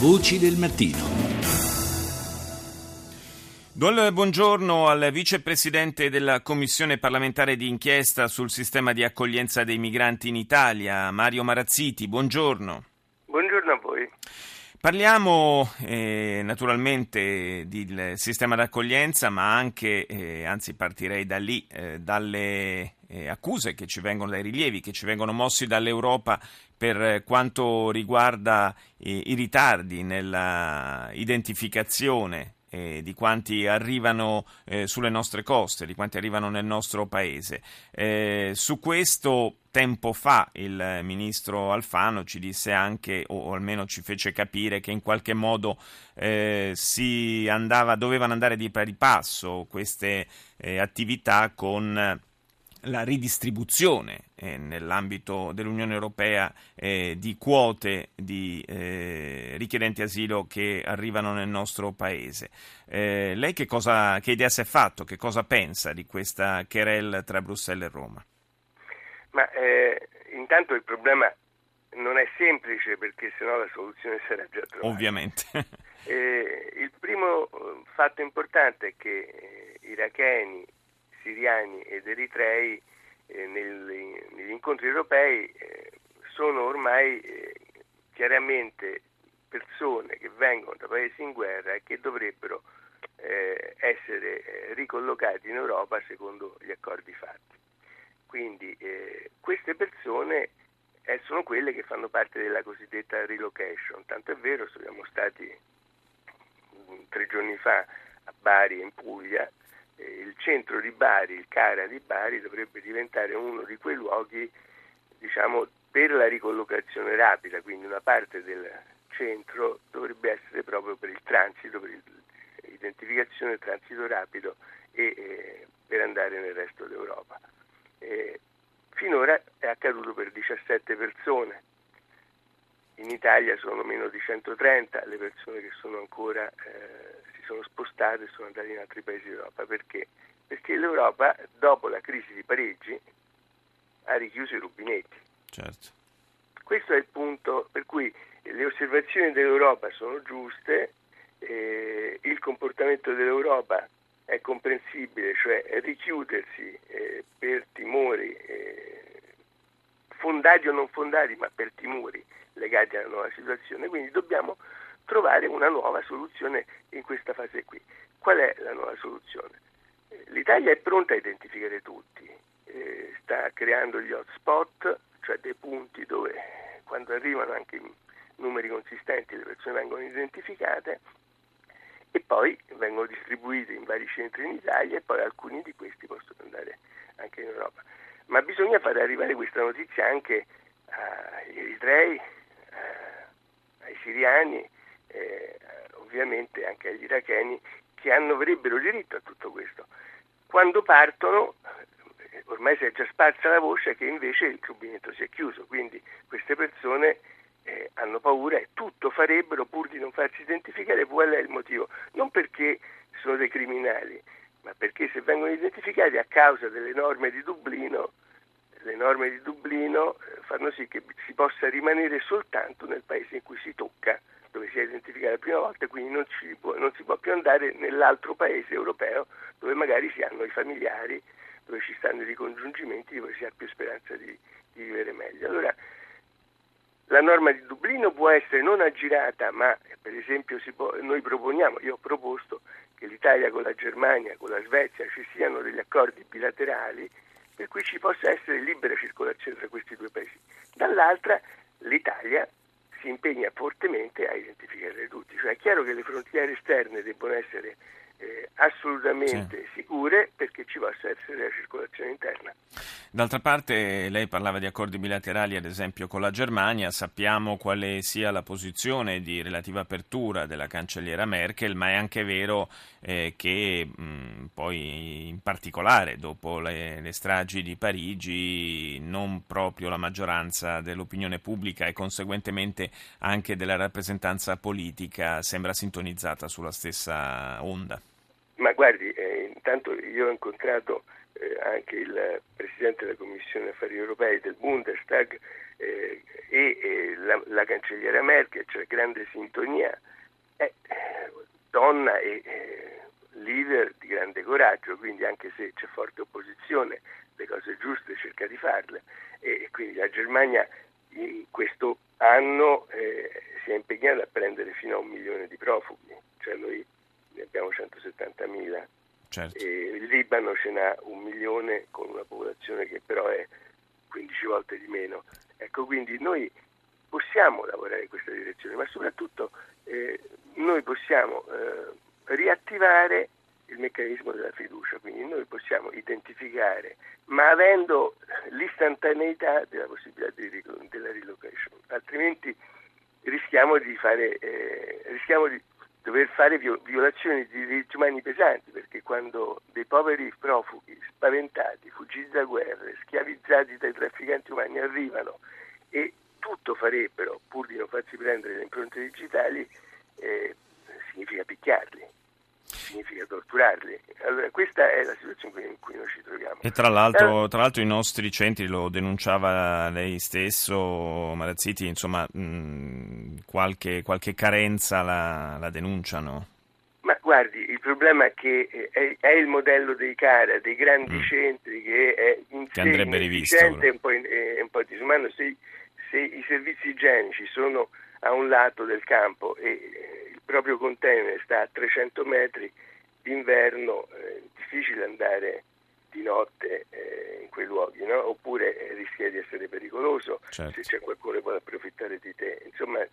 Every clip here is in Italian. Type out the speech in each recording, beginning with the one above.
Voci del mattino. Buongiorno al vicepresidente della Commissione parlamentare di inchiesta sul sistema di accoglienza dei migranti in Italia, Mario Marazziti. Buongiorno. Buongiorno a voi. Parliamo eh, naturalmente del sistema d'accoglienza, ma anche, eh, anzi partirei da lì, eh, dalle eh, accuse che ci vengono, dai rilievi che ci vengono mossi dall'Europa per quanto riguarda eh, i ritardi nella identificazione eh, di quanti arrivano eh, sulle nostre coste, di quanti arrivano nel nostro paese. Eh, su questo tempo fa il ministro Alfano ci disse anche, o almeno ci fece capire, che in qualche modo eh, si andava, dovevano andare di pari passo queste eh, attività con la ridistribuzione eh, nell'ambito dell'Unione Europea eh, di quote di eh, richiedenti asilo che arrivano nel nostro paese. Eh, lei che, cosa, che idea si è fatto? Che cosa pensa di questa querel tra Bruxelles e Roma? Ma eh, intanto il problema non è semplice perché sennò la soluzione sarà già trovata. Ovviamente. il primo fatto importante è che iracheni siriani ed eritrei eh, negli, negli, incontri europei eh, sono ormai eh, chiaramente persone che vengono da paesi in guerra e che dovrebbero eh, essere eh, ricollocati in Europa secondo gli accordi fatti. Quindi queste persone sono quelle che fanno parte della cosiddetta relocation, tanto è vero, siamo stati mm, tre giorni fa a Bari in Puglia il centro di Bari, il Cara di Bari, dovrebbe diventare uno di quei luoghi diciamo, per la ricollocazione rapida, quindi una parte del centro dovrebbe essere proprio per il transito, per l'identificazione, il transito rapido e eh, per andare nel resto d'Europa. Eh, finora è accaduto per 17 persone, in Italia sono meno di 130 le persone che sono ancora eh, sono spostate e sono andate in altri paesi d'Europa. Perché? Perché l'Europa, dopo la crisi di Parigi, ha richiuso i rubinetti. Certo. Questo è il punto per cui le osservazioni dell'Europa sono giuste, eh, il comportamento dell'Europa è comprensibile, cioè richiudersi eh, per timori eh, fondati o non fondati, ma per timori legati alla nuova situazione, quindi dobbiamo trovare una nuova soluzione in questa fase qui. Qual è la nuova soluzione? L'Italia è pronta a identificare tutti, eh, sta creando gli hotspot, cioè dei punti dove quando arrivano anche numeri consistenti le persone vengono identificate e poi vengono distribuiti in vari centri in Italia e poi alcuni di questi possono andare anche in Europa. Ma bisogna far arrivare questa notizia anche agli eritrei, ai siriani, eh, ovviamente anche agli iracheni che hanno, avrebbero diritto a tutto questo. Quando partono, eh, ormai si è già sparsa la voce che invece il rubinetto si è chiuso, quindi queste persone eh, hanno paura e tutto farebbero pur di non farsi identificare. Qual è il motivo? Non perché sono dei criminali, ma perché se vengono identificati a causa delle norme di Dublino, le norme di Dublino eh, fanno sì che si possa rimanere soltanto nel paese in cui si tocca dove si è identificata la prima volta, quindi non, può, non si può più andare nell'altro paese europeo dove magari si hanno i familiari, dove ci stanno i ricongiungimenti, dove si ha più speranza di, di vivere meglio. Allora, la norma di Dublino può essere non aggirata, ma per esempio può, noi proponiamo, io ho proposto che l'Italia con la Germania, con la Svezia ci siano degli accordi bilaterali per cui ci possa essere libera circolazione tra questi due paesi. Dall'altra l'Italia si impegna fortemente a identificare tutti. Cioè è chiaro che le frontiere esterne debbono essere eh, assolutamente sì. sicure perché ci possa essere la circolazione interna. D'altra parte lei parlava di accordi bilaterali ad esempio con la Germania, sappiamo quale sia la posizione di relativa apertura della cancelliera Merkel, ma è anche vero eh, che mh, poi in particolare dopo le, le stragi di Parigi non proprio la maggioranza dell'opinione pubblica e conseguentemente anche della rappresentanza politica sembra sintonizzata sulla stessa onda. Ma guardi, eh, intanto io ho incontrato eh, anche il Presidente della Commissione Affari Europei del Bundestag eh, e, la, la, cancelliera Merkel, c'è grande sintonia, è donna e leader di grande coraggio, quindi anche se c'è forte opposizione, le cose giuste cerca di farle. E quindi la Germania in questo anno eh, si è impegnata a prendere fino a un milione di profughi, cioè noi abbiamo 170.000 certo. il Libano ce n'ha un milione con una popolazione che però è 15 volte di meno. Ecco, quindi noi possiamo lavorare in questa direzione, ma soprattutto eh, noi possiamo eh, riattivare il meccanismo della fiducia, quindi noi possiamo identificare, ma avendo l'istantaneità della possibilità di, della relocation, altrimenti rischiamo di, fare, eh, rischiamo di dover fare violazioni di diritti umani pesanti, perché quando dei poveri profughi spaventati, fuggiti da guerre, schiavizzati dai trafficanti umani arrivano e tutto farebbero pur di non farsi prendere le impronte digitali, eh, significa picchiarli significa torturarli. Allora, questa è la situazione in cui noi ci troviamo. E tra l'altro, allora, tra l'altro i nostri centri, lo denunciava lei stesso, Marazziti, insomma, mh, qualche, qualche, carenza la, la, denunciano? Ma guardi, il problema è che è, è il modello dei CARA, dei grandi mm. centri, che è in che andrebbe rivisto. È un po', è un po disumano. Se, se i servizi igienici sono a un lato del campo e proprio container sta a 300 metri, d'inverno è difficile andare di notte eh, in quei luoghi, no? oppure eh, rischia di essere pericoloso certo. se c'è qualcuno che vuole approfittare di te. Insomma,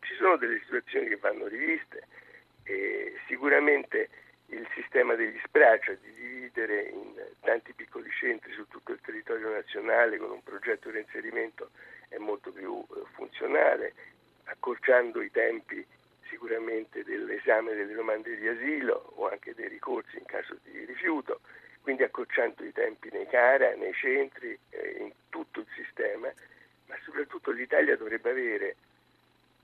ci sono delle situazioni che vanno riviste e sicuramente il sistema degli spraccia di dividere in tanti piccoli centri su tutto il territorio nazionale con un progetto di reinserimento è molto più eh, funzionale, accorciando i tempi sicuramente dell'esame delle domande di asilo o anche dei ricorsi in caso di rifiuto, quindi accorciando i tempi nei CARA, nei centri, eh, in tutto il sistema, ma soprattutto l'Italia dovrebbe avere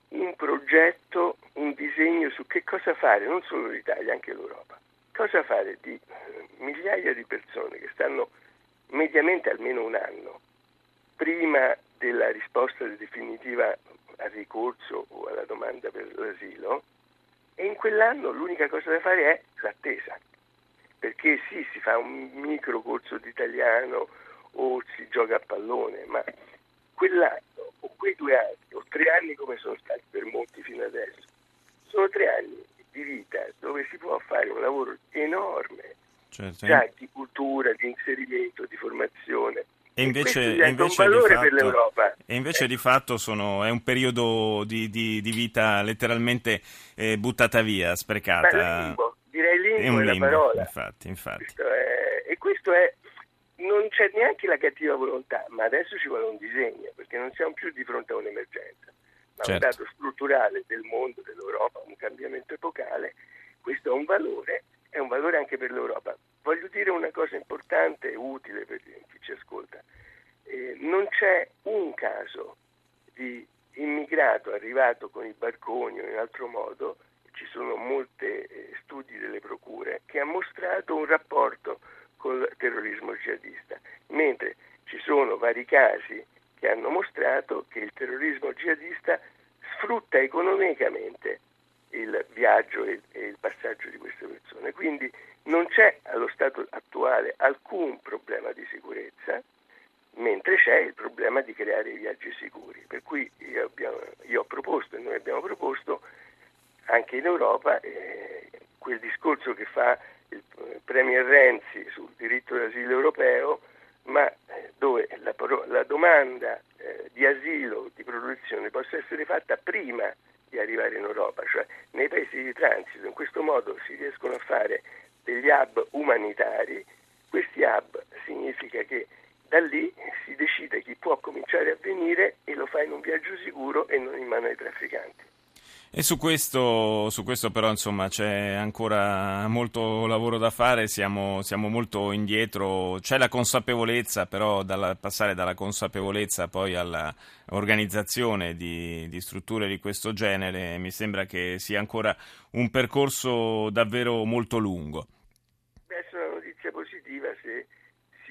un progetto, un disegno su che cosa fare, non solo l'Italia, anche l'Europa. Cosa fare di eh, migliaia di persone che stanno mediamente almeno un anno prima della risposta definitiva al ricorso o domanda per l'asilo e in quell'anno l'unica cosa da fare è l'attesa, perché sì, si fa un micro corso di italiano o si gioca a pallone, ma quell'anno o quei due anni o tre anni come sono stati per molti fino adesso, sono tre anni di vita dove si può fare un lavoro enorme, certo. già di cultura, di inserimento, di formazione e invece, e invece, di fatto, e invece eh. di fatto sono, è un periodo di, di, di vita letteralmente eh, buttata via, sprecata. Limbo, direi limbo è un limbo, la parola. Infatti, infatti. Questo è, e questo è, non c'è neanche la cattiva volontà, ma adesso ci vuole un disegno, perché non siamo più di fronte a un'emergenza, ma certo. un dato strutturale del mondo, dell'Europa, un cambiamento epocale. Questo è un valore, è un valore anche per l'Europa. Voglio dire una cosa importante e utile per chi ci ascolta. Non c'è un caso di immigrato arrivato con i barconi o in altro modo, ci sono molti eh, studi delle procure, che ha mostrato un rapporto col terrorismo jihadista, mentre ci sono vari casi che hanno mostrato che il terrorismo jihadista sfrutta economicamente il viaggio e il passaggio di queste persone. Quindi non c'è allo stato attuale alcun problema di sicurezza, mentre c'è il problema di creare i viaggi sicuri. Per cui io, abbiamo, io ho proposto e noi abbiamo proposto anche in Europa eh, quel discorso che fa il Premier Renzi sul diritto d'asilo europeo, ma eh, dove la, la domanda eh, di asilo, di protezione possa essere fatta prima di arrivare in Europa, cioè nei paesi di transito. In questo modo si riescono a fare degli hub umanitari, questi hub significa che da lì si decide chi può cominciare a venire e lo fa in un viaggio sicuro e non in mano ai trafficanti. E su questo, su questo, però insomma c'è ancora molto lavoro da fare, siamo, siamo molto indietro, c'è la consapevolezza, però dalla, passare dalla consapevolezza poi all'organizzazione di, di, strutture di questo genere mi sembra che sia ancora un percorso davvero molto lungo. Beh, è una notizia positiva se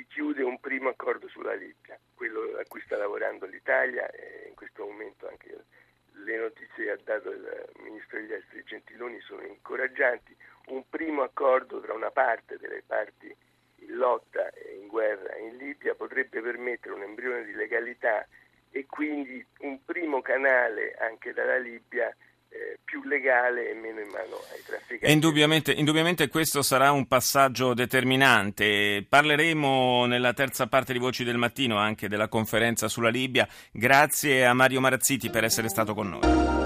chiude un primo accordo sulla Libia, quello a cui sta lavorando l'Italia e in questo momento anche le notizie che ha dato il ministro degli esteri Gentiloni sono incoraggianti, un primo accordo tra una parte delle parti in lotta e in guerra in Libia potrebbe permettere un embrione di legalità e quindi un primo canale anche dalla Libia più legale e meno in mano ai trafficanti. Indubbiamente, indubbiamente, questo sarà un passaggio determinante. Parleremo nella terza parte di Voci del Mattino anche della conferenza sulla Libia. Grazie a Mario Marazziti per essere stato con noi.